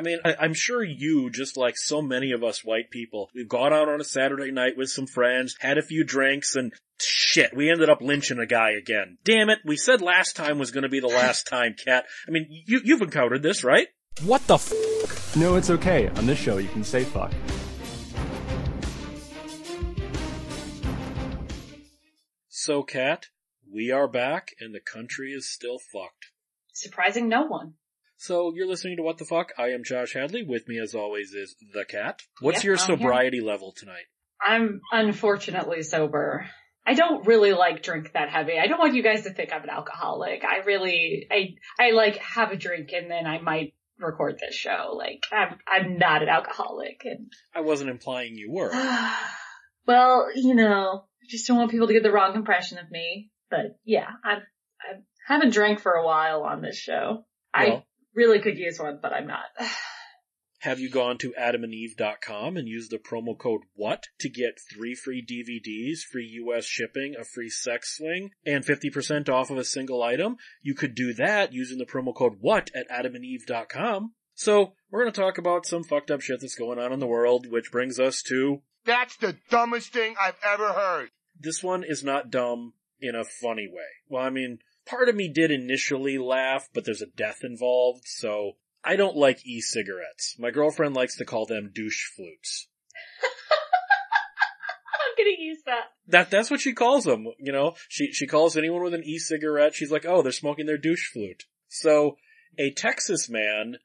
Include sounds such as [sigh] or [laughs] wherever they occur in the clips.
I mean, I, I'm sure you, just like so many of us white people, we've gone out on a Saturday night with some friends, had a few drinks, and shit, we ended up lynching a guy again. Damn it, we said last time was gonna be the last time, Cat. I mean, you, you've encountered this, right? What the f? No, it's okay. On this show, you can say fuck. So, Cat, we are back, and the country is still fucked. Surprising no one. So you're listening to What the Fuck? I am Josh Hadley. With me as always is the cat. What's Yep, your I'm sobriety level tonight? I'm unfortunately sober. I don't really like drink that heavy. I don't want you guys to think I'm an alcoholic. I really, I, I like have a drink and then I might record this show. Like I'm, I'm not an alcoholic and, I wasn't implying you were. [sighs] well, you know, I just don't want people to get the wrong impression of me. But yeah, I've, I haven't drank for a while on this show. I Well. Really could use one, but I'm not. [sighs] Have you gone to adamandeve.com and used the promo code WHAT to get three free DVDs, free US shipping, a free sex swing, and 50% off of a single item? You could do that using the promo code WHAT at adamandeve.com. So, we're gonna talk about some fucked up shit that's going on in the world, which brings us to That's the dumbest thing I've ever heard. this one is not dumb in a funny way. Well, I mean, part of me did initially laugh, but there's a death involved, so I don't like e-cigarettes. My girlfriend likes to call them douche flutes. [laughs] I'm gonna use that. That, that's what she calls them, you know? She, she calls anyone with an e-cigarette, she's like, oh, they're smoking their douche flute. So, a Texas man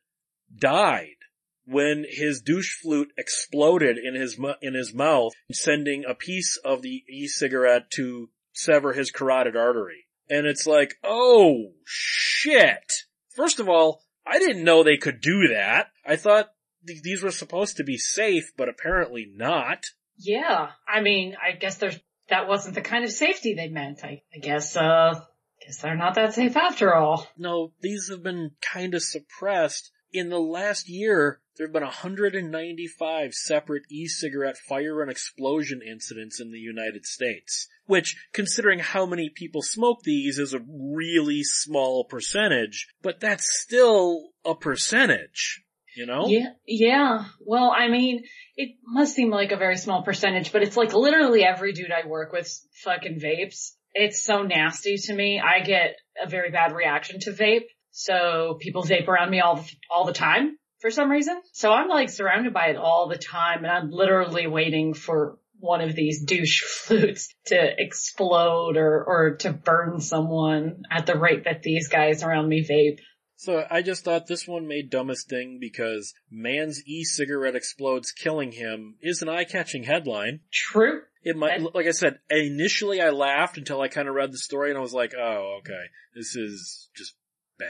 died when his douche flute exploded in his, in his mouth, sending a piece of the e-cigarette to sever his carotid artery. And it's like, oh, shit. First of all, I didn't know they could do that. I thought th- these were supposed to be safe, but apparently not. Yeah, I mean, I guess there's that wasn't the kind of safety they meant. I, I guess, uh, guess they're not that safe after all. No, these have been kind of suppressed. In the last year, there have been 195 separate e-cigarette fire and explosion incidents in the United States. Which, considering how many people smoke these, is a really small percentage, but that's still a percentage, you know? Yeah, yeah. Well, I mean, it must seem like a very small percentage, but it's like literally every dude I work with fucking vapes. It's so nasty to me. I get a very bad reaction to vape. So people vape around me all the, all the time for some reason. So I'm like surrounded by it all the time and I'm literally waiting for one of these douche [laughs] flutes to explode or, or to burn someone at the rate that these guys around me vape. So I just thought this one made dumbest thing because man's e-cigarette explodes killing him is an eye-catching headline. True. It might, like I said, initially I laughed until I kind of read the story and I was like, oh, okay, this is just bad.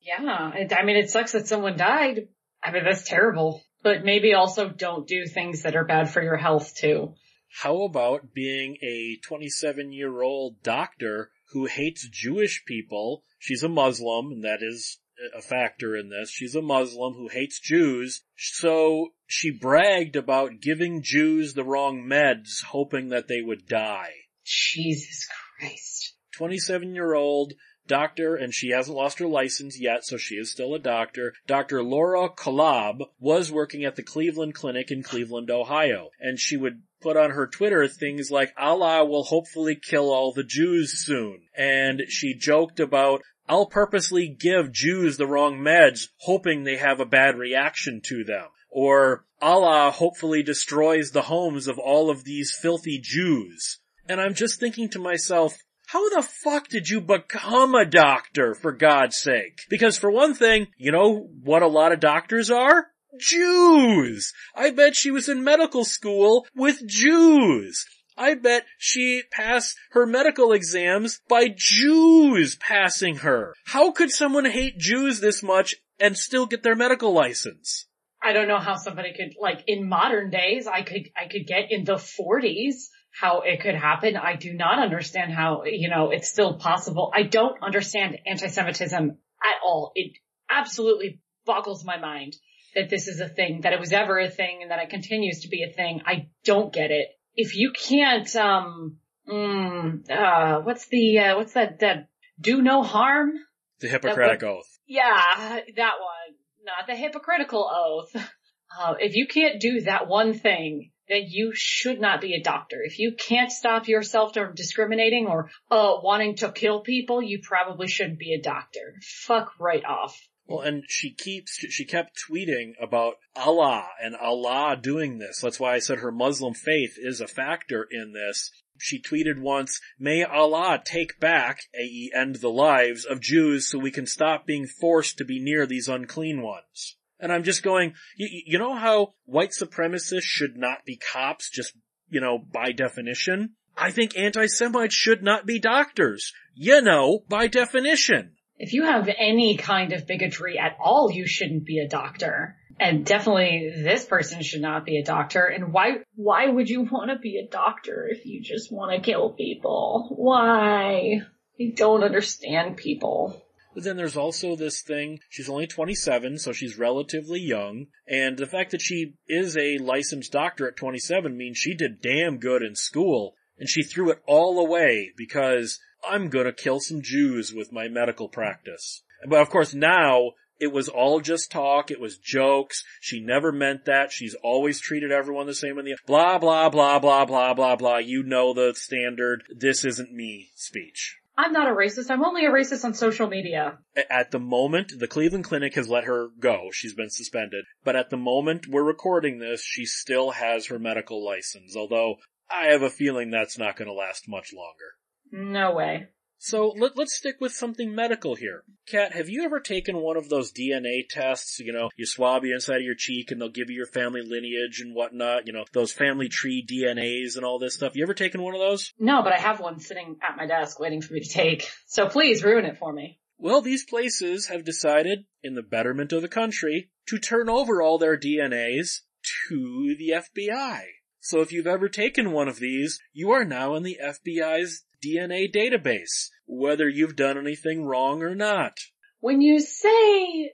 Yeah, I mean, it sucks that someone died. I mean, that's terrible. But maybe also don't do things that are bad for your health too. How about being a 27 year old doctor who hates Jewish people? She's a Muslim, and that is a factor in this. She's a Muslim who hates Jews, so she bragged about giving Jews the wrong meds, hoping that they would die. Jesus Christ. 27 year old doctor, and she hasn't lost her license yet, so she is still a doctor. Dr. Laura Kollab was working at the Cleveland Clinic in Cleveland, Ohio, and she would put on her Twitter things like, Allah will hopefully kill all the Jews soon. And she joked about, I'll purposely give Jews the wrong meds, hoping they have a bad reaction to them. Or, Allah hopefully destroys the homes of all of these filthy Jews. And I'm just thinking to myself, how the fuck did you become a doctor, for God's sake? Because for one thing, you know what a lot of doctors are? Jews! I bet she was in medical school with Jews! I bet she passed her medical exams by Jews passing her. How could someone hate Jews this much and still get their medical license? I don't know how somebody could, like, in modern days, I could, I could get in the forties how it could happen. I do not understand how, you know, it's still possible. I don't understand anti-Semitism at all. It absolutely boggles my mind that this is a thing, that it was ever a thing and that it continues to be a thing. I don't get it. If you can't, um, mm, uh, what's the, uh, what's that, that do no harm? The Hippocratic Oath. Yeah, that one. not the hypocritical oath. [laughs] Uh, if you can't do that one thing, you should not be a doctor. If you can't stop yourself from discriminating or uh, wanting to kill people, you probably shouldn't be a doctor. Fuck right off. Well, and she keeps, she kept tweeting about Allah and Allah doing this. That's why I said her Muslim faith is a factor in this. She tweeted once, may Allah take back, a.e. end the lives of Jews so we can stop being forced to be near these unclean ones. And I'm just going, you, you know how white supremacists should not be cops just, you know, by definition? I think anti-Semites should not be doctors. You know, by definition. If you have any kind of bigotry at all, you shouldn't be a doctor. And definitely this person should not be a doctor. And why, why would you want to be a doctor if you just want to kill people? Why? I don't understand people. But then there's also this thing, she's only 27, so she's relatively young, and the fact that she is a licensed doctor at 27 means she did damn good in school, and she threw it all away because I'm gonna kill some Jews with my medical practice. But of course now, it was all just talk, it was jokes, she never meant that, she's always treated everyone the same in the, blah blah blah blah blah blah blah, you know the standard, this isn't me speech. I'm not a racist. I'm only a racist on social media. At the moment, the Cleveland Clinic has let her go. She's been suspended. But at the moment we're recording this, she still has her medical license, although I have a feeling that's not going to last much longer. No way. So let, us stick with something medical here. Kat, have you ever taken one of those DNA tests? You know, you swab you inside of your cheek and they'll give you your family lineage and whatnot, you know, those family tree DNAs and all this stuff. You ever taken one of those? No, but I have one sitting at my desk waiting for me to take. So please ruin it for me. Well, these places have decided, in the betterment of the country, to turn over all their DNAs to the FBI. So if you've ever taken one of these, you are now in the FBI's DNA database, whether you've done anything wrong or not. When you say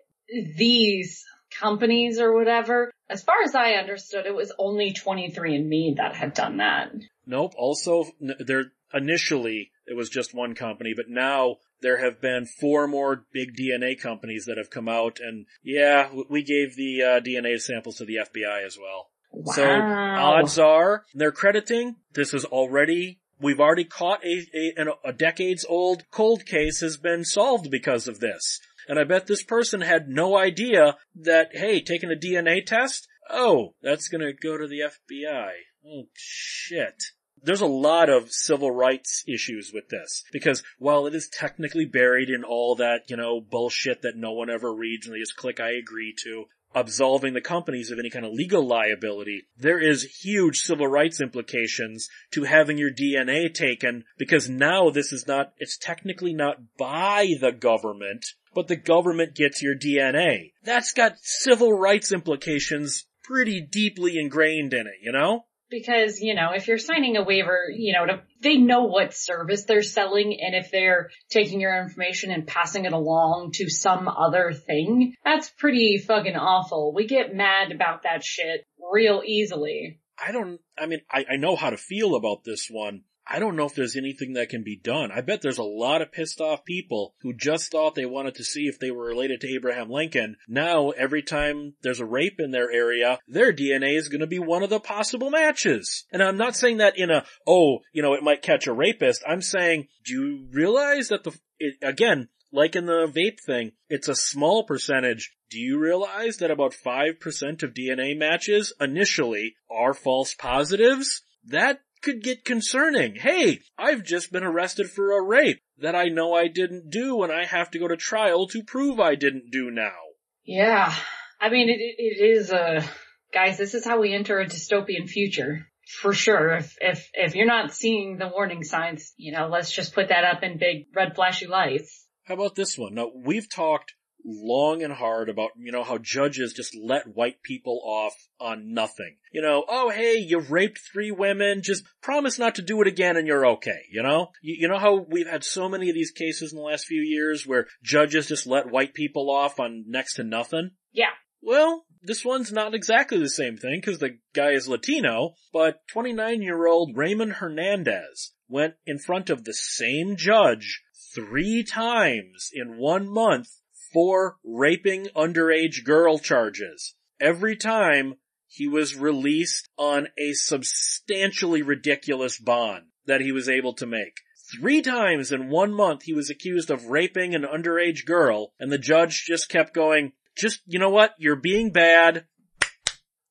these companies or whatever, as far as I understood, it was only 23andMe that had done that. Nope. Also, there initially it was just one company, but now there have been four more big DNA companies that have come out, and yeah, we gave the uh, DNA samples to the FBI as well. Wow. So odds are they're crediting this is already we've already caught a, a, a decades old cold case has been solved because of this. And I bet this person had no idea that, hey, taking a DNA test? Oh, that's gonna go to the FBI. Oh shit. There's a lot of civil rights issues with this because while it is technically buried in all that, you know, bullshit that no one ever reads and they just click I agree to, absolving the companies of any kind of legal liability, there is huge civil rights implications to having your DNA taken because now this is not, it's technically not by the government, but the government gets your DNA. That's got civil rights implications pretty deeply ingrained in it, you know? Because, you know, if you're signing a waiver, you know, to, they know what service they're selling and if they're taking your information and passing it along to some other thing, that's pretty fucking awful. We get mad about that shit real easily. I don't, I mean, I, I know how to feel about this one. I don't know if there's anything that can be done. I bet there's a lot of pissed off people who just thought they wanted to see if they were related to Abraham Lincoln. Now, every time there's a rape in their area, their DNA is going to be one of the possible matches. And I'm not saying that in a, oh, you know, it might catch a rapist. I'm saying, do you realize that the, it, again, like in the vape thing, it's a small percentage. Do you realize that about 5% of DNA matches initially are false positives? That could get concerning. Hey, I've just been arrested for a rape that I know I didn't do and I have to go to trial to prove I didn't do now. Yeah. I mean, it, it is, uh, guys, this is how we enter a dystopian future. For sure. If, if, if you're not seeing the warning signs, you know, let's just put that up in big red flashy lights. How about this one? Now, we've talked long and hard about, you know, how judges just let white people off on nothing. You know, oh hey, you've raped three women, just promise not to do it again and you're okay, you know? You, you know how we've had so many of these cases in the last few years where judges just let white people off on next to nothing? Yeah. Well, this one's not exactly the same thing because the guy is Latino, but 29 year old Raymond Hernandez went in front of the same judge three times in one month for raping underage girl charges. Every time he was released on a substantially ridiculous bond that he was able to make. Three times in one month he was accused of raping an underage girl and the judge just kept going, just, you know what, you're being bad.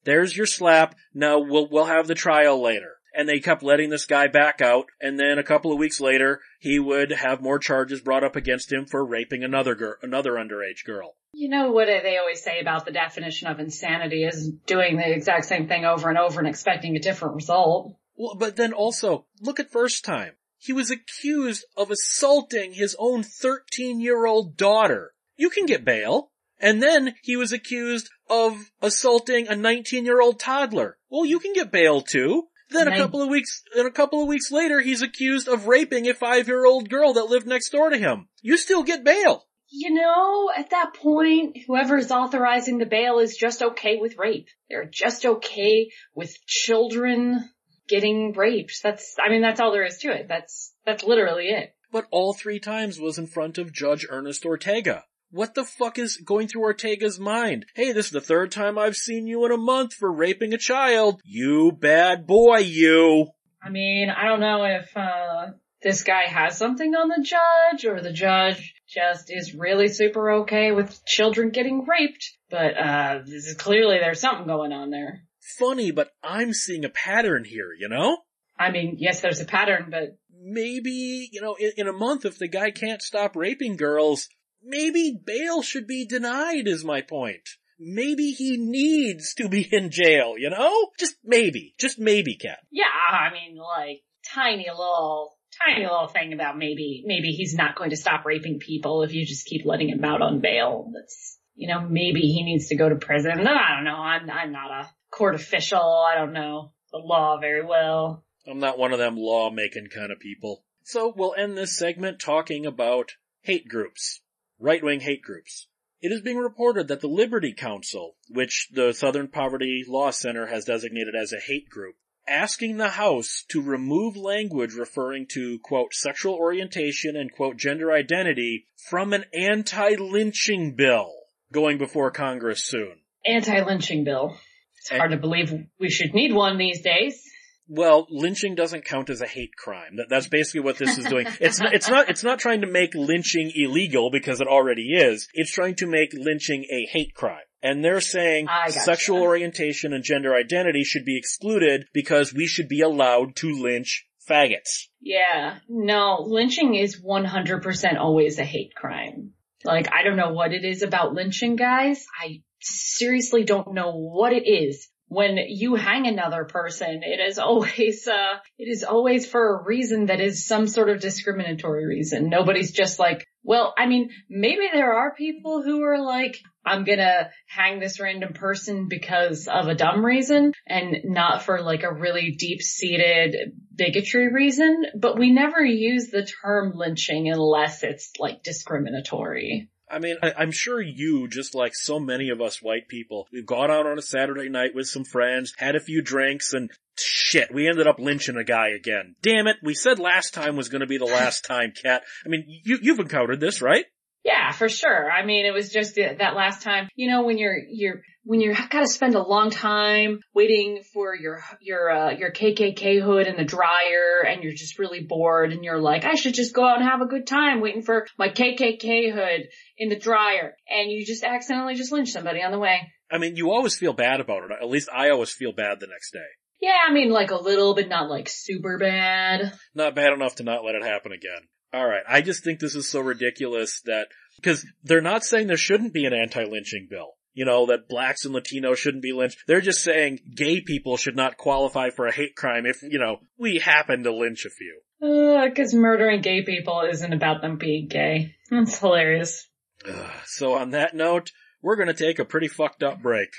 There's your slap. Now we'll, we'll have the trial later. And they kept letting this guy back out and then a couple of weeks later he would have more charges brought up against him for raping another girl, another underage girl. You know what they always say about the definition of insanity is doing the exact same thing over and over and expecting a different result. Well, but then also, look at first time. He was accused of assaulting his own 13 year old daughter. You can get bail. And then he was accused of assaulting a 19 year old toddler. Well, you can get bail too. Then a Nin- couple of weeks, then a couple of weeks later, he's accused of raping a five year old girl that lived next door to him. You still get bail. You know, at that point, whoever is authorizing the bail is just okay with rape. They're just okay with children getting raped. That's, I mean, that's all there is to it. That's, that's literally it. But all three times was in front of Judge Ernest Ortega. What the fuck is going through Ortega's mind? Hey, this is the third time I've seen you in a month for raping a child. You bad boy, you. I mean, I don't know if, uh, this guy has something on the judge or the judge just is really super okay with children getting raped. But, uh, this is clearly there's something going on there. Funny, but I'm seeing a pattern here, you know? I mean, yes, there's a pattern, but Maybe, you know, in, in a month if the guy can't stop raping girls, maybe bail should be denied is my point. Maybe he needs to be in jail, you know? Just maybe. Just maybe, Cat. yeah, I mean, like, tiny little, tiny little thing about maybe, maybe he's not going to stop raping people if you just keep letting him out on bail. That's, you know, maybe he needs to go to prison. I don't know. I'm, I'm not a court official. I don't know the law very well. I'm not one of them law making kind of people. So we'll end this segment talking about hate groups. Right wing hate groups. It is being reported that the Liberty Counsel, which the Southern Poverty Law Center has designated as a hate group, asking the House to remove language referring to, quote, sexual orientation and, quote, gender identity from an anti-lynching bill going before Congress soon. Anti-lynching bill. It's hard to believe we should need one these days. Well, lynching doesn't count as a hate crime. That, that's basically what this is doing. [laughs] It's not, it's not, it's not trying to make lynching illegal because it already is. It's trying to make lynching a hate crime. And they're saying sexual orientation and gender identity should be excluded because we should be allowed to lynch faggots. Yeah, no, lynching is 100% always a hate crime. Like, I don't know what it is about lynching, guys. I seriously don't know what it is. When you hang another person, it is always, uh, it is always for a reason that is some sort of discriminatory reason. Nobody's just like, well, I mean, maybe there are people who are like, I'm gonna hang this random person because of a dumb reason and not for like a really deep seated bigotry reason, but we never use the term lynching unless it's like discriminatory. I mean, I, I'm sure you, just like so many of us white people, we've gone out on a Saturday night with some friends, had a few drinks, and shit, we ended up lynching a guy again. Damn it, we said last time was gonna be the last time, Cat. I mean, you, you've encountered this, right? Yeah, for sure. I mean, it was just uh, that last time, you know, when you're, you're, when you gotta spend a long time waiting for your, your, uh, your KKK hood in the dryer and you're just really bored and you're like, I should just go out and have a good time waiting for my KKK hood in the dryer and you just accidentally just lynch somebody on the way. I mean, you always feel bad about it. At least I always feel bad the next day. Yeah, I mean like a little, but not like super bad. Not bad enough to not let it happen again. Alright, I just think this is so ridiculous that, because they're not saying there shouldn't be an anti-lynching bill. You know, that blacks and Latinos shouldn't be lynched. They're just saying gay people should not qualify for a hate crime if, you know, we happen to lynch a few. Uh, cause murdering gay people isn't about them being gay. That's hilarious. Ugh. So on that note, we're gonna take a pretty fucked up break.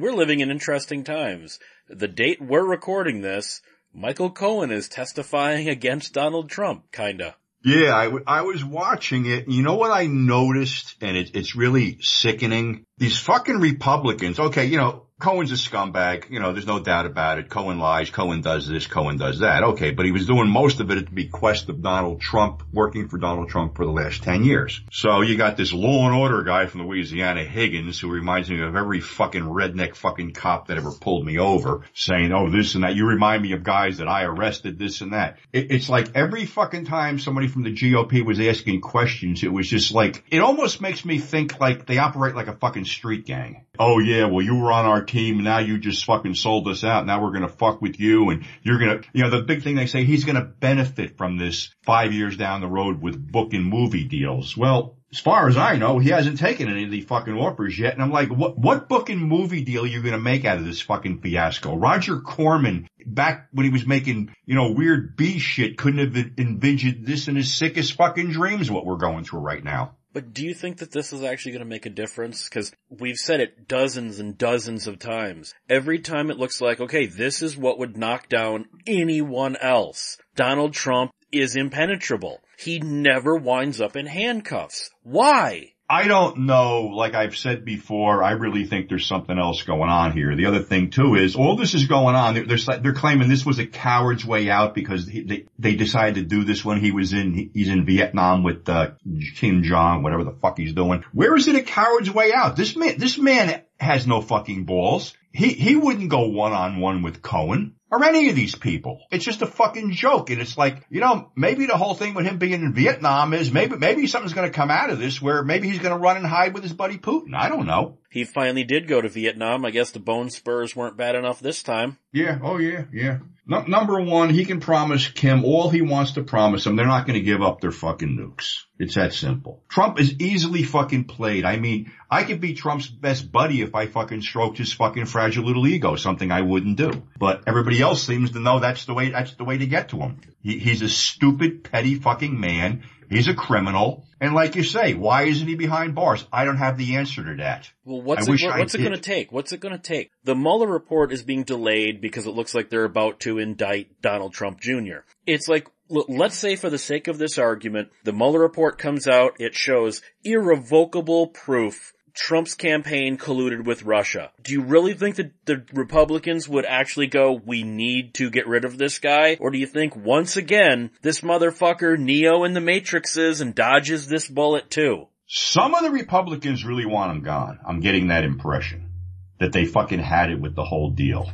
We're living in interesting times. The date we're recording this, Michael Cohen is testifying against Donald Trump, kinda. Yeah, I, w- I was watching it. You know what I noticed? And it, it's really sickening. These fucking Republicans. Okay, you know, Cohen's a scumbag. You know, there's no doubt about it. Cohen lies. Cohen does this. Cohen does that. Okay, but he was doing most of it at the bequest of Donald Trump, working for Donald Trump for the last 10 years. So you got this law and order guy from Louisiana, Higgins, who reminds me of every fucking redneck fucking cop that ever pulled me over saying, oh, this and that. You remind me of guys that I arrested, this and that. It, it's like every fucking time somebody from the GOP was asking questions, it was just like, it almost makes me think like they operate like a fucking street gang. Oh yeah, well you were on our team, now you just fucking sold us out, now we're gonna fuck with you and you're gonna, you know, the big thing they say, he's gonna benefit from this five years down the road with book and movie deals. Well, as far as I know, he hasn't taken any of the fucking offers yet. And I'm like, what, what book and movie deal are you going to make out of this fucking fiasco? Roger Corman, back when he was making, you know, weird B shit, couldn't have envisioned this in his sickest fucking dreams, what we're going through right now. But do you think that this is actually going to make a difference? Because we've said it dozens and dozens of times. Every time it looks like, okay, this is what would knock down anyone else. Donald Trump is impenetrable. He never winds up in handcuffs. Why? I don't know, like I've said before, I really think there's something else going on here. The other thing too is, all this is going on, they're, they're, they're claiming this was a coward's way out because he, they, they decided to do this when he was in, he's in Vietnam with, uh, Kim Jong, whatever the fuck he's doing. Where is it a coward's way out? This man, this man has no fucking balls. He, he wouldn't go one on one with Cohen or any of these people. It's just a fucking joke. And it's like, you know, maybe the whole thing with him being in Vietnam is maybe, maybe something's going to come out of this where maybe he's going to run and hide with his buddy Putin. I don't know. He finally did go to Vietnam. I guess the bone spurs weren't bad enough this time. Yeah. Oh yeah. Yeah. No, number one, he can promise Kim all he wants to promise him. They're not going to give up their fucking nukes. It's that simple. Trump is easily fucking played. I mean, I could be Trump's best buddy if I fucking stroked his fucking fragile little ego, something I wouldn't do. But everybody else seems to know that's the way, that's the way to get to him. He, he's a stupid, petty fucking man. He's a criminal. And like you say, why isn't he behind bars? I don't have the answer to that. Well, what's it, what's it going to take? What's it going to take? The Mueller report is being delayed because it looks like they're about to indict Donald Trump Jr. It's like, let's say for the sake of this argument, the Mueller report comes out, it shows irrevocable proof Trump's campaign colluded with Russia. Do you really think that the Republicans would actually go, we need to get rid of this guy? Or do you think once again, this motherfucker Neo in the Matrixes and dodges this bullet too? Some of the Republicans really want him gone. I'm getting that impression. That they fucking had it with the whole deal.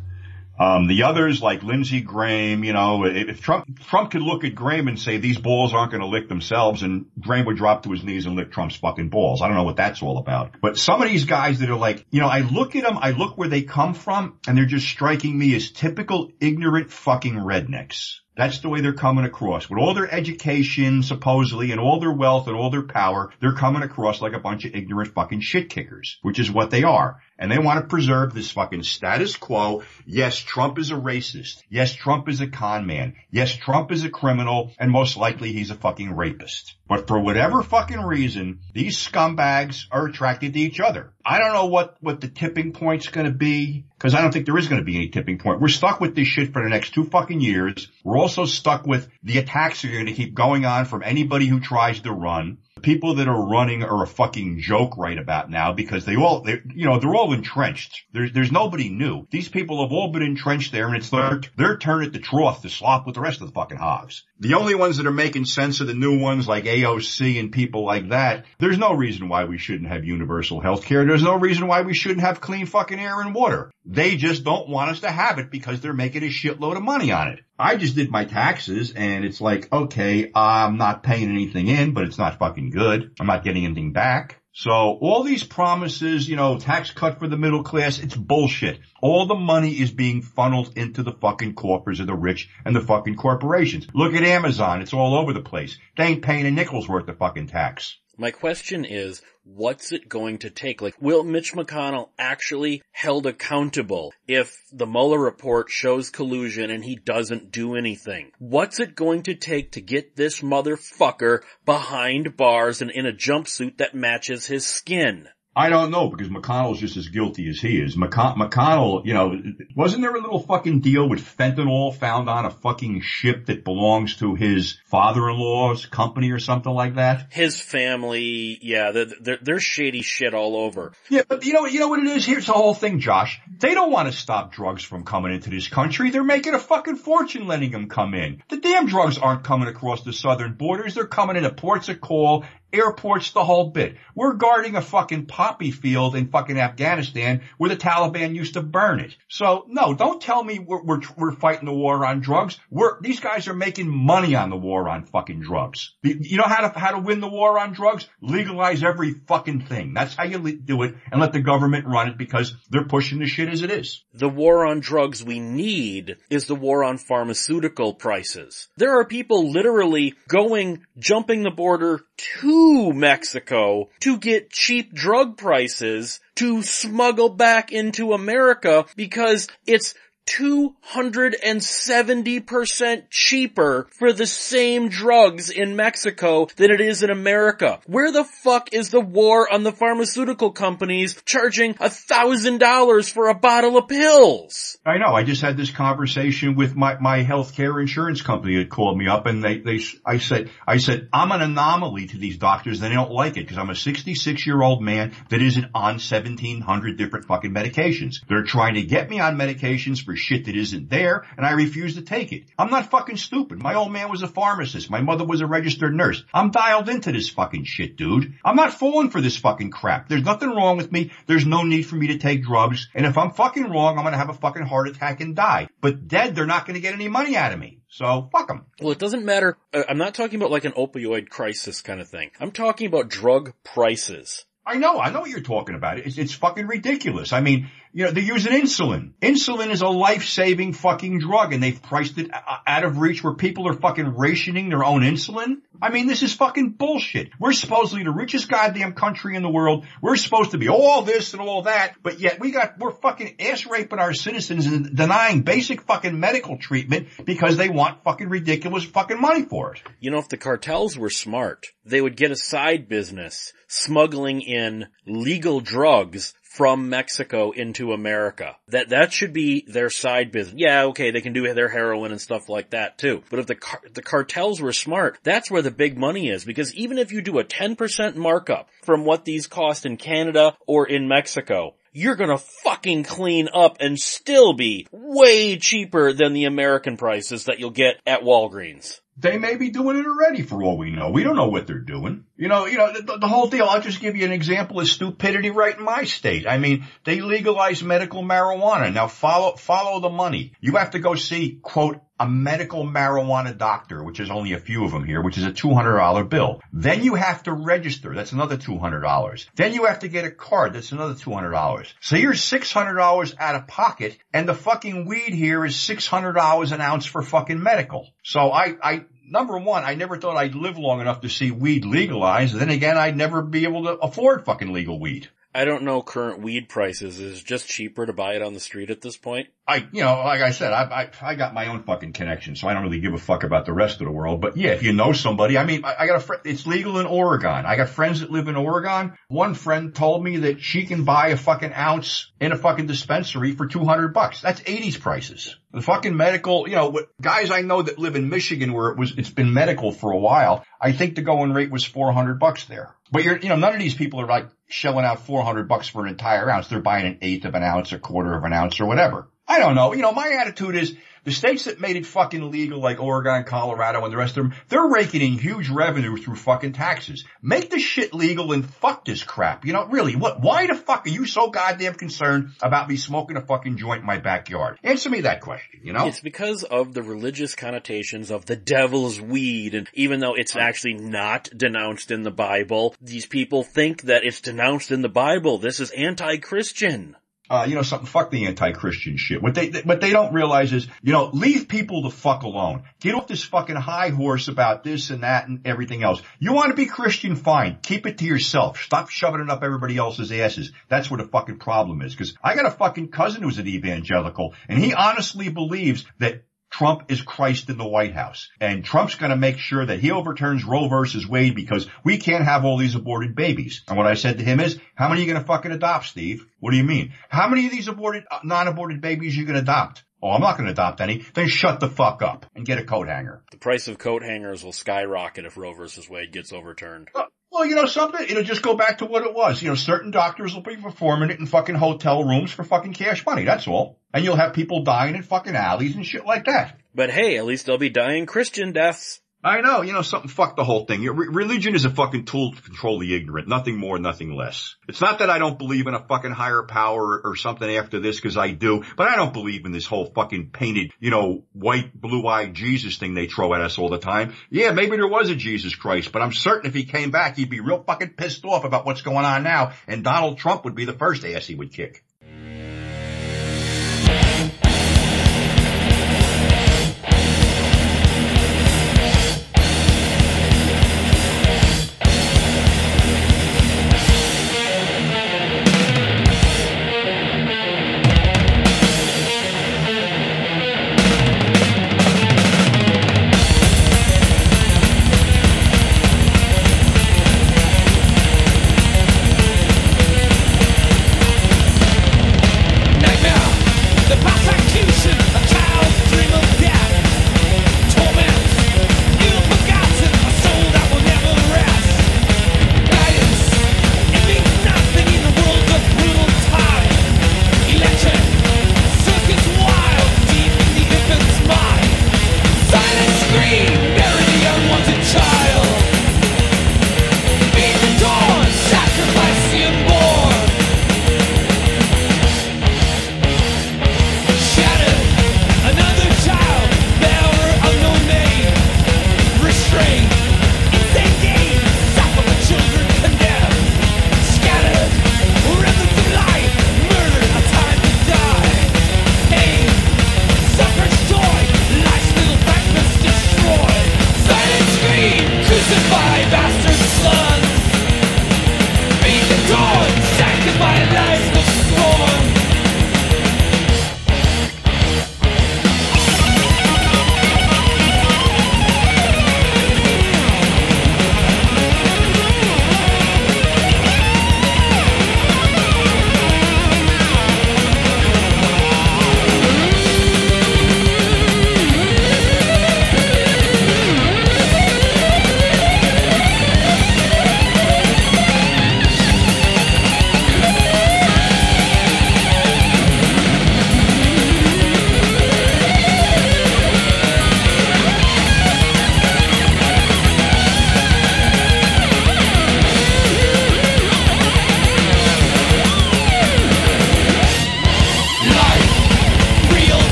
Um, the others like Lindsey Graham, you know, if Trump, Trump could look at Graham and say these balls aren't going to lick themselves and Graham would drop to his knees and lick Trump's fucking balls. I don't know what that's all about. But some of these guys that are like, you know, I look at them, I look where they come from and they're just striking me as typical ignorant fucking rednecks. That's the way they're coming across. With all their education, supposedly, and all their wealth and all their power, they're coming across like a bunch of ignorant fucking shit kickers, which is what they are. And they want to preserve this fucking status quo. Yes, Trump is a racist. Yes, Trump is a con man. Yes, Trump is a criminal, and most likely he's a fucking rapist. But for whatever fucking reason, these scumbags are attracted to each other. I don't know what, what the tipping point's gonna be, cause I don't think there is gonna be any tipping point. We're stuck with this shit for the next two fucking years. We're also stuck with the attacks are gonna keep going on from anybody who tries to run people that are running are a fucking joke right about now because they all, they, you know, they're all entrenched. There's, there's nobody new. These people have all been entrenched there and it's their, their turn at the trough to slop with the rest of the fucking hogs. The only ones that are making sense of the new ones like AOC and people like that, there's no reason why we shouldn't have universal health care. There's no reason why we shouldn't have clean fucking air and water. They just don't want us to have it because they're making a shitload of money on it. I just did my taxes and it's like, okay, I'm not paying anything in, but it's not fucking good. I'm not getting anything back. So all these promises, you know, tax cut for the middle class, it's bullshit. All the money is being funneled into the fucking coffers of the rich and the fucking corporations. Look at Amazon. It's all over the place. They ain't paying a nickel's worth of fucking tax. My question is, what's it going to take? Like, will Mitch McConnell actually held accountable if the Mueller report shows collusion and he doesn't do anything? What's it going to take to get this motherfucker behind bars and in a jumpsuit that matches his skin? I don't know because McConnell's just as guilty as he is. McCon- McConnell, you know, wasn't there a little fucking deal with fentanyl found on a fucking ship that belongs to his father-in-law's company or something like that? His family, yeah, they're, they're, they're shady shit all over. Yeah, but you know, you know what it is? Here's the whole thing, Josh. They don't want to stop drugs from coming into this country. They're making a fucking fortune letting them come in. The damn drugs aren't coming across the southern borders. They're coming into ports of call, airports, the whole bit. We're guarding a fucking poppy field in fucking Afghanistan where the Taliban used to burn it. So no, don't tell me we're, we're, we're fighting the war on drugs. We're, these guys are making money on the war on fucking drugs. You know how to, how to win the war on drugs? Legalize every fucking thing. That's how you do it and let the government run it because they're pushing the shit as it is. The war on drugs we need is the war on pharmaceutical prices. There are people literally going, jumping the border to Mexico to get cheap drug prices to smuggle back into America because it's 270% cheaper for the same drugs in Mexico than it is in America. Where the fuck is the war on the pharmaceutical companies charging a thousand dollars for a bottle of pills? I know. I just had this conversation with my, my healthcare insurance company that called me up and they, they, I said, I said, I'm an anomaly to these doctors and they don't like it because I'm a 66 year old man that isn't on 1700 different fucking medications. They're trying to get me on medications for shit that isn't there and I refuse to take it. I'm not fucking stupid. My old man was a pharmacist. My mother was a registered nurse. I'm dialed into this fucking shit, dude. I'm not falling for this fucking crap. There's nothing wrong with me. There's no need for me to take drugs. And if I'm fucking wrong, I'm gonna have a fucking heart attack and die. But dead, they're not gonna get any money out of me. So fuck them. Well, it doesn't matter. uh, I'm not talking about like an opioid crisis kind of thing. I'm talking about drug prices. I know, I know what you're talking about. It's, it's fucking ridiculous. I mean, you know, they're using insulin. Insulin is a life-saving fucking drug and they've priced it out of reach where people are fucking rationing their own insulin. I mean, this is fucking bullshit. We're supposedly the richest goddamn country in the world. We're supposed to be all this and all that, but yet we got, we're fucking ass raping our citizens and denying basic fucking medical treatment because they want fucking ridiculous fucking money for it. You know, if the cartels were smart, they would get a side business smuggling in legal drugs from Mexico into America. That, that should be their side business. Yeah, okay, they can do their heroin and stuff like that too. But if the, car- the cartels were smart, that's where the big money is because even if you do a 10% markup from what these cost in Canada or in Mexico, you're gonna fucking clean up and still be way cheaper than the American prices that you'll get at Walgreens. They may be doing it already for all we know. We don't know what they're doing. You know, you know, the, the whole deal, I'll just give you an example of stupidity right in my state. I mean, they legalized medical marijuana. Now follow, follow the money. You have to go see, quote, a medical marijuana doctor, which is only a few of them here, which is a $200 bill. Then you have to register. That's another $200. Then you have to get a card. That's another $200. So you're $600 out of pocket and the fucking weed here is $600 an ounce for fucking medical. So I, I, number one, I never thought I'd live long enough to see weed legalized. Then again, I'd never be able to afford fucking legal weed. I don't know current weed prices. Is just cheaper to buy it on the street at this point? I, you know, like I said, I, I, I got my own fucking connection, so I don't really give a fuck about the rest of the world. But yeah, if you know somebody, I mean, I, I got a friend, it's legal in Oregon. I got friends that live in Oregon. One friend told me that she can buy a fucking ounce in a fucking dispensary for 200 bucks. That's 80s prices. The fucking medical, you know, what, guys I know that live in Michigan where it was, it's been medical for a while. I think the going rate was 400 bucks there. But you're, you know, none of these people are like shelling out 400 bucks for an entire ounce. They're buying an eighth of an ounce, a quarter of an ounce or whatever. I don't know. You know, my attitude is the states that made it fucking legal, like Oregon, Colorado, and the rest of them, they're raking in huge revenue through fucking taxes. Make the shit legal and fuck this crap. You know, really, what, why the fuck are you so goddamn concerned about me smoking a fucking joint in my backyard? Answer me that question, you know? It's because of the religious connotations of the devil's weed, and even though it's actually not denounced in the Bible, these people think that it's denounced in the Bible. This is anti-Christian. Uh, you know, something, fuck the anti-Christian shit. What they, what they don't realize is, you know, leave people the fuck alone. Get off this fucking high horse about this and that and everything else. You want to be Christian, fine. Keep it to yourself. Stop shoving it up everybody else's asses. That's where the fucking problem is. Cause I got a fucking cousin who's an evangelical and he honestly believes that Trump is Christ in the White House. And Trump's gonna make sure that he overturns Roe versus Wade because we can't have all these aborted babies. And what I said to him is, how many are you gonna fucking adopt, Steve? What do you mean? How many of these aborted, uh, non-aborted babies are you gonna adopt? Oh, I'm not gonna adopt any. Then shut the fuck up and get a coat hanger. The price of coat hangers will skyrocket if Roe versus Wade gets overturned. Well, you know something? It'll just go back to what it was. You know, certain doctors will be performing it in fucking hotel rooms for fucking cash money. That's all. And you'll have people dying in fucking alleys and shit like that. But hey, at least they'll be dying Christian deaths. I know, you know something, fuck the whole thing. Re- religion is a fucking tool to control the ignorant, nothing more, nothing less. It's not that I don't believe in a fucking higher power or something after this, cause I do, but I don't believe in this whole fucking painted, you know, white, blue-eyed Jesus thing they throw at us all the time. Yeah, maybe there was a Jesus Christ, but I'm certain if he came back, he'd be real fucking pissed off about what's going on now, and Donald Trump would be the first ass he would kick.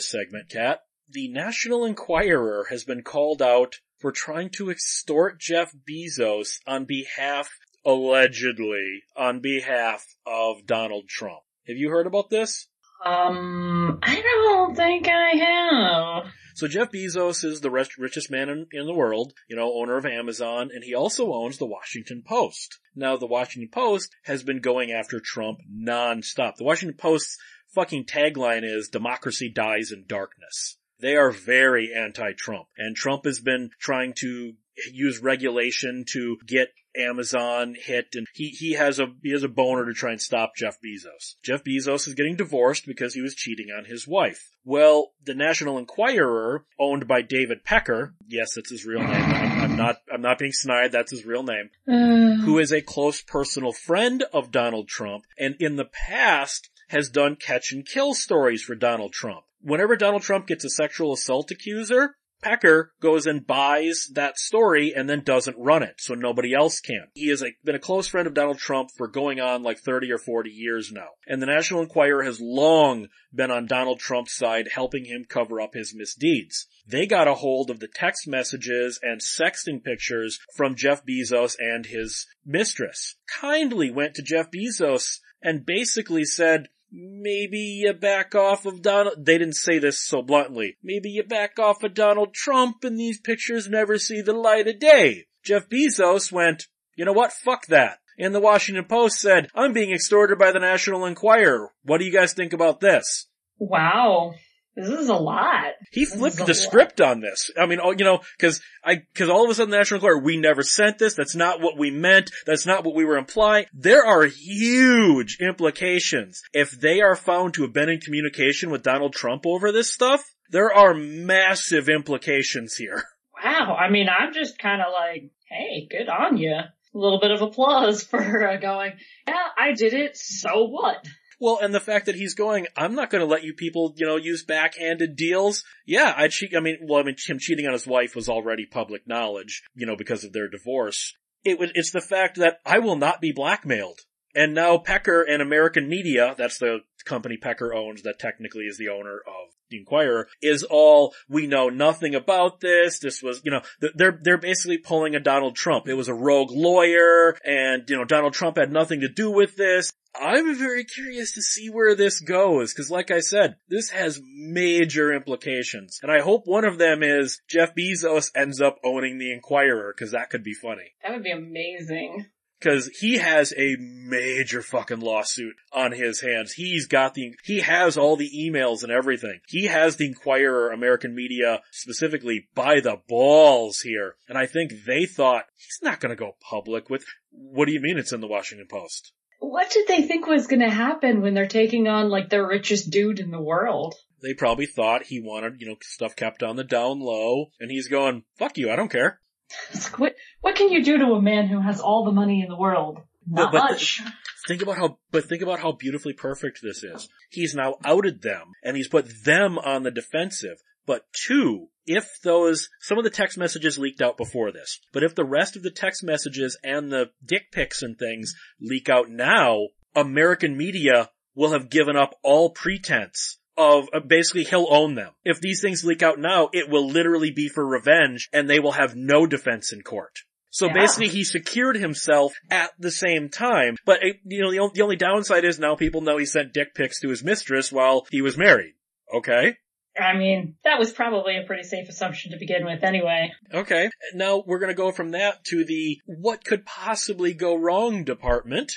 This segment, Kat. The National Enquirer has been called out for trying to extort Jeff Bezos on behalf, allegedly, on behalf of Donald Trump. Have you heard about this? Um, I don't think I have. So Jeff Bezos is the rich, richest man in, in the world, you know, owner of Amazon, and he also owns the Washington Post. Now the Washington Post has been going after Trump nonstop. The Washington Post's fucking tagline is democracy dies in darkness. They are very anti-Trump, and Trump has been trying to use regulation to get Amazon hit and he, he has a, he has a boner to try and stop Jeff Bezos. Jeff Bezos is getting divorced because he was cheating on his wife. Well, the National Enquirer, owned by David Pecker, yes, that's his real name. I'm, I'm not, I'm not being snide, that's his real name, Uh, who is a close personal friend of Donald Trump and in the past has done catch and kill stories for Donald Trump. Whenever Donald Trump gets a sexual assault accuser, Pecker goes and buys that story and then doesn't run it, so nobody else can. He has a, been a close friend of Donald Trump for going on like 30 or 40 years now. And the National Enquirer has long been on Donald Trump's side helping him cover up his misdeeds. They got a hold of the text messages and sexting pictures from Jeff Bezos and his mistress. Kindly went to Jeff Bezos and basically said, maybe you back off of Donald, they didn't say this so bluntly, maybe you back off of Donald Trump and these pictures never see the light of day. Jeff Bezos went, you know what, fuck that. And the Washington Post said, I'm being extorted by the National Enquirer. What do you guys think about this? wow. This is a lot. He flipped the lot. script on this. I mean, oh, you know, cause I, cause all of a sudden the National Enquirer, we never sent this. That's not what we meant. That's not what we were implying. There are huge implications. If they are found to have been in communication with Donald Trump over this stuff, there are massive implications here. [laughs] Wow. I mean, I'm just kind of like, hey, good on you. A little bit of applause [laughs] for uh, going, yeah, I did it, so what? Well, and the fact that he's going, I'm not going to let you people, you know, use backhanded deals. Yeah, I cheat. I mean, well, I mean, him cheating on his wife was already public knowledge, you know, because of their divorce. It was, it's the fact that I will not be blackmailed. And now Pecker and American Media, that's the company Pecker owns that technically is the owner of the Enquirer, is all, we know nothing about this. This was, you know, they're, they're basically pulling a Donald Trump. It was a rogue lawyer and, you know, Donald Trump had nothing to do with this. I'm very curious to see where this goes, cause like I said, this has major implications. And I hope one of them is Jeff Bezos ends up owning the Enquirer, cause that could be funny. That would be amazing. Cause he has a major fucking lawsuit on his hands. He's got the, he has all the emails and everything. He has the Enquirer, American media, specifically by the balls here. And I think they thought, he's not gonna go public with, what do you mean it's in the Washington Post? What did they think was going to happen when they're taking on like the richest dude in the world? They probably thought he wanted, you know, stuff kept on the down low, and he's going, fuck you, I don't care. [laughs] What, what can you do to a man who has all the money in the world? Not But- but- much. Think about how, but think about how beautifully perfect this is. He's now outed them, and he's put them on the defensive. But two, if those, some of the text messages leaked out before this, but if the rest of the text messages and the dick pics and things leak out now, American media will have given up all pretense of uh, basically he'll own them. If these things leak out now, it will literally be for revenge and they will have no defense in court. So Yeah. basically he secured himself at the same time. But it, you know, the, the only downside is now people know he sent dick pics to his mistress while he was married. Okay. I mean, that was probably a pretty safe assumption to begin with anyway. Okay. Now we're gonna go from that to the what could possibly go wrong department.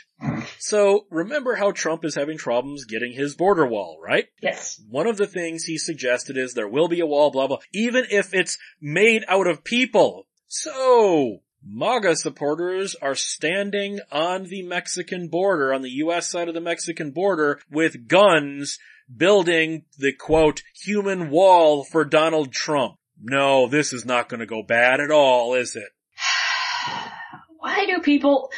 So remember how Trump is having problems getting his border wall, right? Yes. One of the things he suggested is there will be a wall, blah blah, even if it's made out of people. So, MAGA supporters are standing on the Mexican border, on the US side of the Mexican border, with guns, building the quote, human wall for Donald Trump. No, this is not gonna go bad at all, is it? [sighs] Why do people,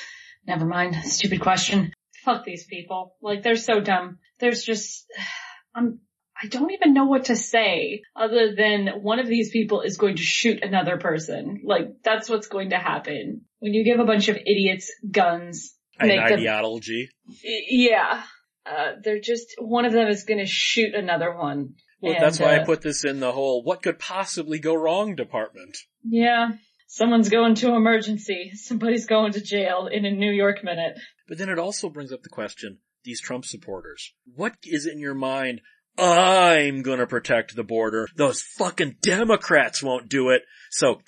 never mind, stupid question. Fuck these people. Like, they're so dumb. There's just, [sighs] I'm, I don't even know what to say other than one of these people is going to shoot another person. Like, that's what's going to happen. When you give a bunch of idiots guns, An ideology. Yeah. Uh, they're just, one of them is gonna shoot another one. Well, And, that's why I uh, put this in the whole what could possibly go wrong department. Yeah. Someone's going to emergency. Somebody's going to jail in a New York minute. But then it also brings up the question, these Trump supporters, what is in your mind? I'm gonna protect the border. Those fucking Democrats won't do it. So,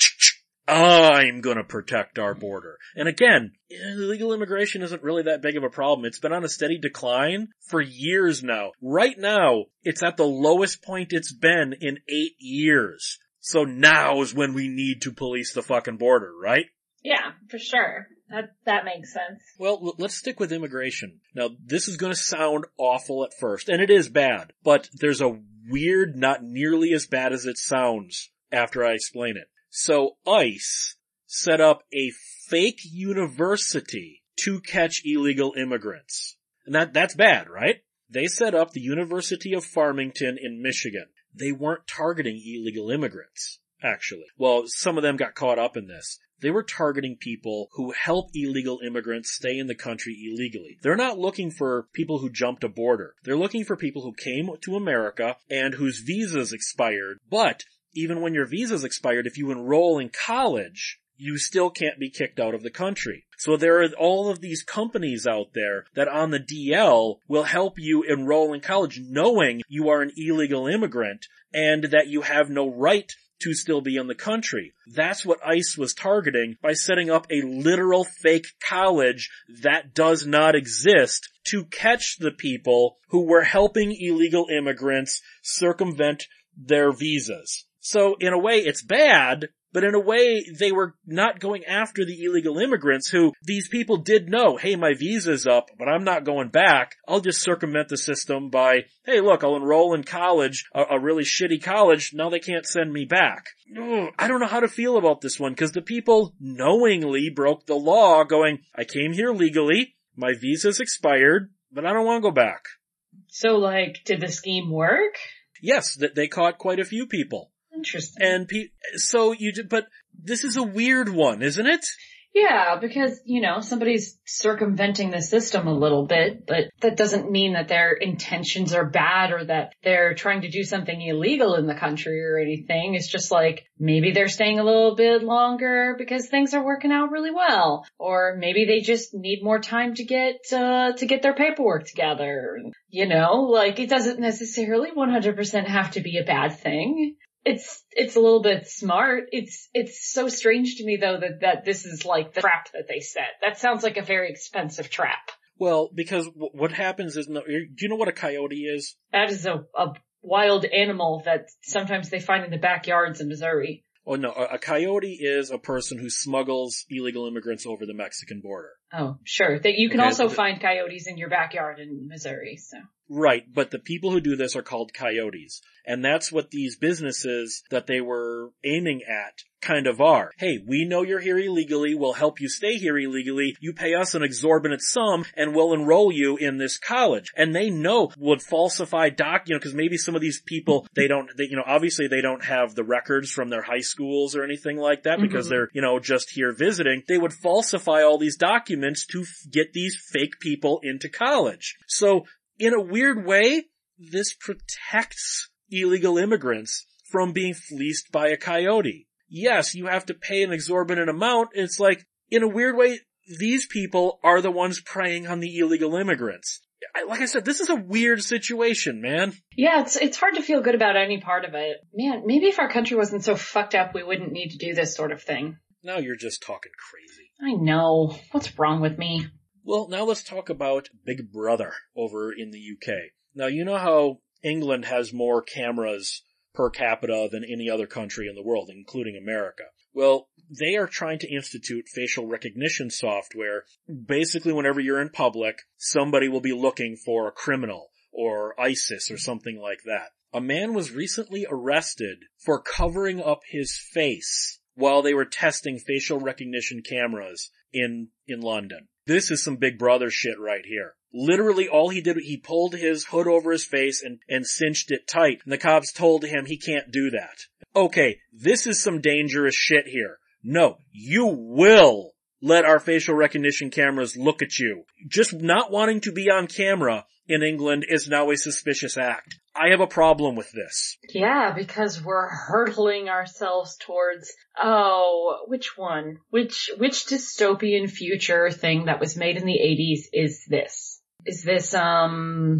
I'm gonna protect our border. And again, illegal immigration isn't really that big of a problem. It's been on a steady decline for years now. Right now, it's at the lowest point it's been in eight years. So now is when we need to police the fucking border, right? Yeah, for sure. That, that makes sense. Well, let's stick with immigration. Now, this is going to sound awful at first, and it is bad, but there's a weird, not nearly as bad as it sounds after I explain it. So ICE set up a fake university to catch illegal immigrants. And that, that's bad, right? They set up the University of Farmington in Michigan. They weren't targeting illegal immigrants, actually. Well, some of them got caught up in this. They were targeting people who help illegal immigrants stay in the country illegally. They're not looking for people who jumped a border. They're looking for people who came to America and whose visas expired. But even when your visa's expired, if you enroll in college, you still can't be kicked out of the country. So there are all of these companies out there that on the DL will help you enroll in college knowing you are an illegal immigrant and that you have no right to still be in the country. That's what ICE was targeting by setting up a literal fake college that does not exist to catch the people who were helping illegal immigrants circumvent their visas. So in a way it's bad, but in a way they were not going after the illegal immigrants who these people did know, hey, my visa's up, but I'm not going back. I'll just circumvent the system by, hey, look, I'll enroll in college, a, a really shitty college, now they can't send me back. Ugh, I don't know how to feel about this one because the people knowingly broke the law going, I came here legally, my visa's expired, but I don't want to go back. So like, did the scheme work? Yes, that they caught quite a few people. Interesting. And pe- so you, ju- but this is a weird one, isn't it? Yeah, because, you know, somebody's circumventing the system a little bit, but that doesn't mean that their intentions are bad or that they're trying to do something illegal in the country or anything. It's just like, maybe they're staying a little bit longer because things are working out really well. Or maybe they just need more time to get, uh, to get their paperwork together. You know, like it doesn't necessarily 100% have to be a bad thing it's it's a little bit smart. It's it's so strange to me though that that this is like the trap that they set. That sounds like a very expensive trap. Well, because w- what happens is, no, do you know what a coyote is? That is a a wild animal that sometimes they find in the backyards in Missouri. Oh no, a, a coyote is a person who smuggles illegal immigrants over the Mexican border. Oh, sure. That you can Okay, also find coyotes in your backyard in Missouri. So Right, but the people who do this are called coyotes. And that's what these businesses that they were aiming at kind of are. Hey, we know you're here illegally, we'll help you stay here illegally, you pay us an exorbitant sum, and we'll enroll you in this college. And they know would falsify doc, you know, cause maybe some of these people, they don't, they, you know, obviously they don't have the records from their high schools or anything like that because Mhm. they're, you know, just here visiting. They would falsify all these documents to f- get these fake people into college. So in a weird way, this protects illegal immigrants from being fleeced by a coyote. Yes, you have to pay an exorbitant amount. It's like, in a weird way, these people are the ones preying on the illegal immigrants. Like I said, this is a weird situation, man. yeah, it's it's hard to feel good about any part of it. Man, maybe if our country wasn't so fucked up, we wouldn't need to do this sort of thing. Now you're just talking crazy. I know. What's wrong with me? Well, now let's talk about Big Brother over in the UK. Now you know how England has more cameras per capita than any other country in the world, including America. Well, they are trying to institute facial recognition software. Basically, whenever you're in public, somebody will be looking for a criminal or ISIS or something like that. A man was recently arrested for covering up his face while they were testing facial recognition cameras in, in London. This is some big brother shit right here. Literally all he did, he pulled his hood over his face and, and cinched it tight. And the cops told him he can't do that. Okay, this is some dangerous shit here. No, you will let our facial recognition cameras look at you. Just not wanting to be on camera in England is now a suspicious act. I have a problem with this. Yeah, because we're hurtling ourselves towards, oh, which one? Which, which dystopian future thing that was made in the 80s is this? Is this, um,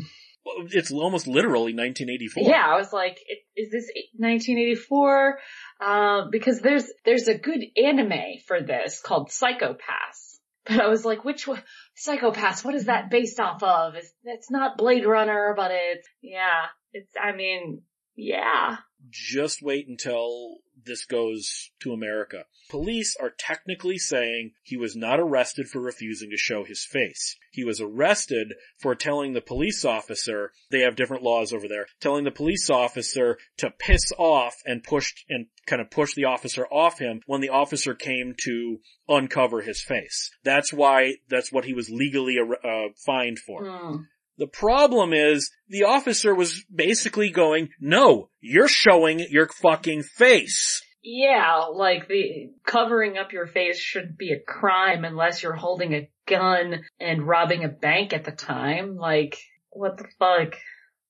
It's almost literally 1984. yeah, I was like, is this 1984? Uh, because there's, there's a good anime for this called Psycho-Pass. But I was like, which one? Psycho-Pass, what is that based off of? It's, it's not Blade Runner, but it's, yeah, it's, I mean, yeah. just wait until this goes to America. Police are technically saying he was not arrested for refusing to show his face. He was arrested for telling the police officer, they have different laws over there, telling the police officer to piss off and push, and kind of push the officer off him when the officer came to uncover his face. That's why, that's what he was legally uh, fined for. Hmm. The problem is the officer was basically going, no, you're showing your fucking face. Yeah, like the covering up your face shouldn't be a crime unless you're holding a gun and robbing a bank at the time. Like, what the fuck?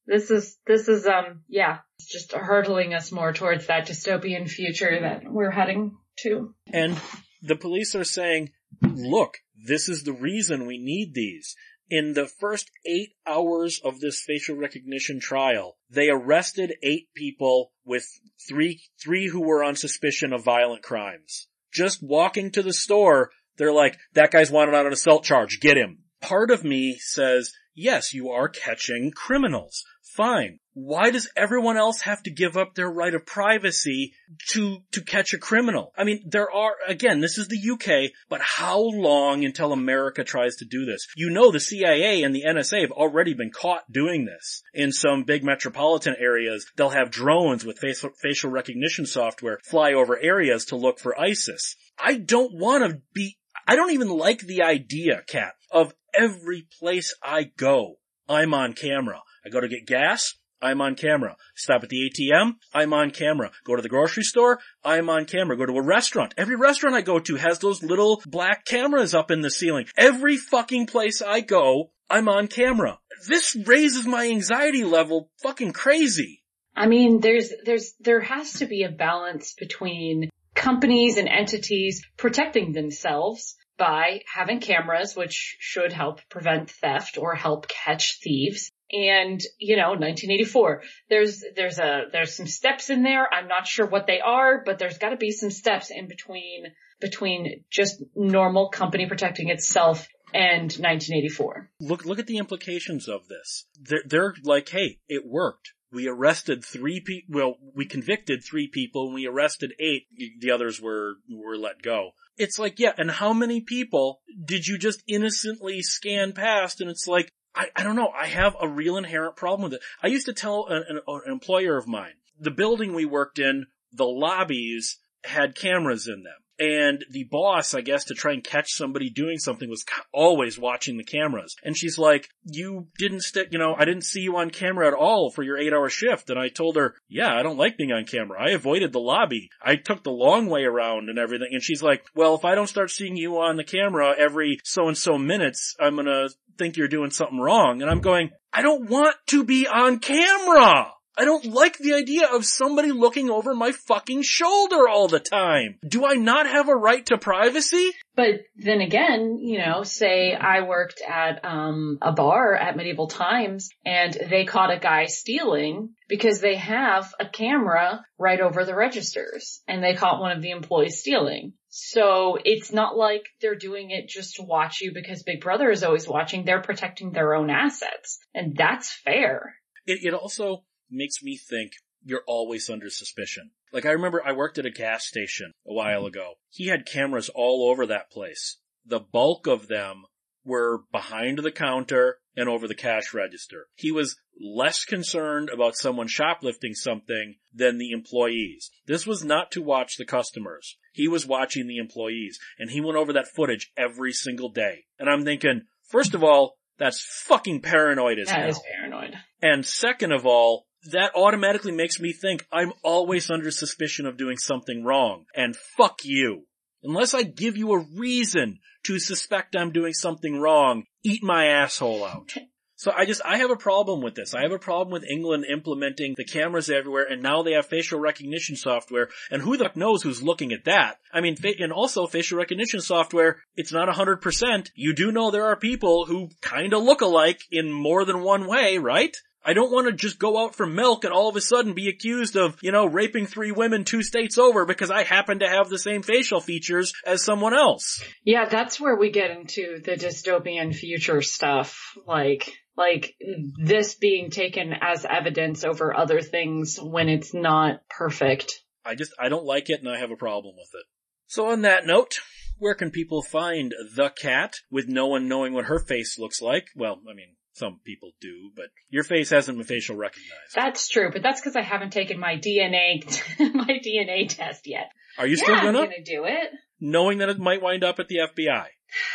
This is, this is, um, yeah, it's just hurtling us more towards that dystopian future that we're heading to. And the police are saying, look, this is the reason we need these. In the first eight hours of this facial recognition trial, they arrested eight people with three, three who were on suspicion of violent crimes. Just walking to the store, they're like, that guy's wanted on an assault charge, get him. Part of me says, yes, you are catching criminals. Fine. Why does everyone else have to give up their right of privacy to, to catch a criminal? I mean, there are, again, this is the UK, but how long until America tries to do this? You know the CIA and the NSA have already been caught doing this. In some big metropolitan areas, they'll have drones with facial, recognition software fly over areas to look for ISIS. I don't want to be, I don't even like the idea, Kat, of every place I go, I'm on camera. I go to get gas, I'm on camera. Stop at the ATM, I'm on camera. Go to the grocery store, I'm on camera. Go to a restaurant. Every restaurant I go to has those little black cameras up in the ceiling. Every fucking place I go, I'm on camera. This raises my anxiety level fucking crazy. I mean, there's, there's, there has to be a balance between companies and entities protecting themselves by having cameras, which should help prevent theft or help catch thieves. And, you know, 1984, there's, there's a, there's some steps in there. I'm not sure what they are, but there's gotta be some steps in between, between just normal company protecting itself and 1984. Look, look at the implications of this. They're, they're like, hey, it worked. We arrested three people, well, we convicted three people and we arrested eight. The others were, were let go. It's like, yeah, and how many people did you just innocently scan past? And it's like, I, I don't know. I have a real inherent problem with it. I used to tell an, an, an employer of mine, the building we worked in, the lobbies had cameras in them. And the boss, I guess, to try and catch somebody doing something was always watching the cameras. And she's like, you didn't stick, you know, I didn't see you on camera at all for your eight hour shift. And I told her, yeah, I don't like being on camera. I avoided the lobby. I took the long way around and everything. And she's like, well, if I don't start seeing you on the camera every so and so minutes, I'm gonna think you're doing something wrong. And I'm going, I don't want to be on camera. I don't like the idea of somebody looking over my fucking shoulder all the time. Do I not have a right to privacy? But then again, you know, say I worked at um, a bar at medieval times and they caught a guy stealing because they have a camera right over the registers and they caught one of the employees stealing. So it's not like they're doing it just to watch you because Big Brother is always watching. They're protecting their own assets and that's fair. It, it also makes me think you're always under suspicion. Like I remember I worked at a gas station a while mm-hmm. ago. He had cameras all over that place. The bulk of them were behind the counter and over the cash register. He was less concerned about someone shoplifting something than the employees. This was not to watch the customers. He was watching the employees and he went over that footage every single day. And I'm thinking, first of all, that's fucking paranoid as That hell. is paranoid. And second of all, that automatically makes me think I'm always under suspicion of doing something wrong. And fuck you. Unless I give you a reason to suspect I'm doing something wrong, eat my asshole out. [laughs] So I just, I have a problem with this. I have a problem with England implementing the cameras everywhere and now they have facial recognition software and who the fuck knows who's looking at that? I mean, and also facial recognition software, it's not 100%. You do know there are people who kinda look alike in more than one way, right? I don't want to just go out for milk and all of a sudden be accused of, you know, raping three women two states over because I happen to have the same facial features as someone else. Yeah, that's where we get into the dystopian future stuff. Like, like this being taken as evidence over other things when it's not perfect. I just, I don't like it and I have a problem with it. So on that note, where can people find the cat with no one knowing what her face looks like? Well, I mean, some people do, but your face hasn't been facial recognized. That's true, but that's because I haven't taken my DNA, [laughs] my DNA test yet. Are you yeah, still I'm gonna? gonna do it. Knowing that it might wind up at the FBI.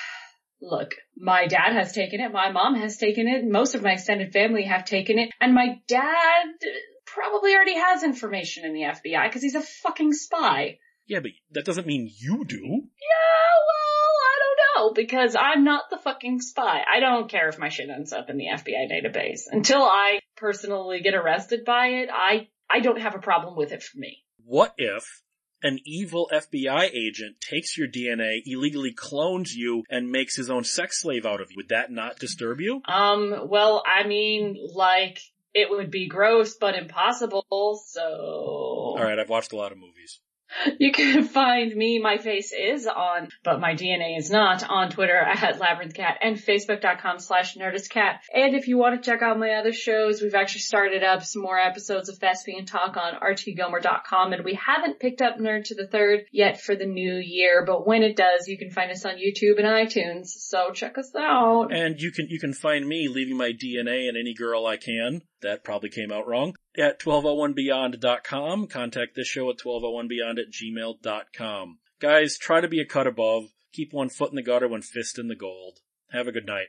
[sighs] Look, my dad has taken it, my mom has taken it, most of my extended family have taken it, and my dad probably already has information in the FBI because he's a fucking spy. Yeah, but that doesn't mean you do. Yeah, well, Know because I'm not the fucking spy. I don't care if my shit ends up in the FBI database. Until I personally get arrested by it, I, I don't have a problem with it for me. What if an evil FBI agent takes your DNA, illegally clones you, and makes his own sex slave out of you? Would that not disturb you? Um, well, I mean, like, it would be gross but impossible, so. Alright, I've watched a lot of movies. [laughs] You can find me, my face is on, but my DNA is not, on Twitter at LabyrinthCat and Facebook.com slash NerdistCat. And if you want to check out my other shows, we've actually started up some more episodes of Thespian Talk on rtgomer.com and we haven't picked up Nerd to the Third yet for the new year, but when it does, you can find us on YouTube and iTunes, so check us out. And you can, you can find me leaving my DNA in any girl I can. That probably came out wrong. At 1201beyond.com. Contact this show at 1201beyond at gmail.com. Guys, try to be a cut above. Keep one foot in the gutter, one fist in the gold. Have a good night.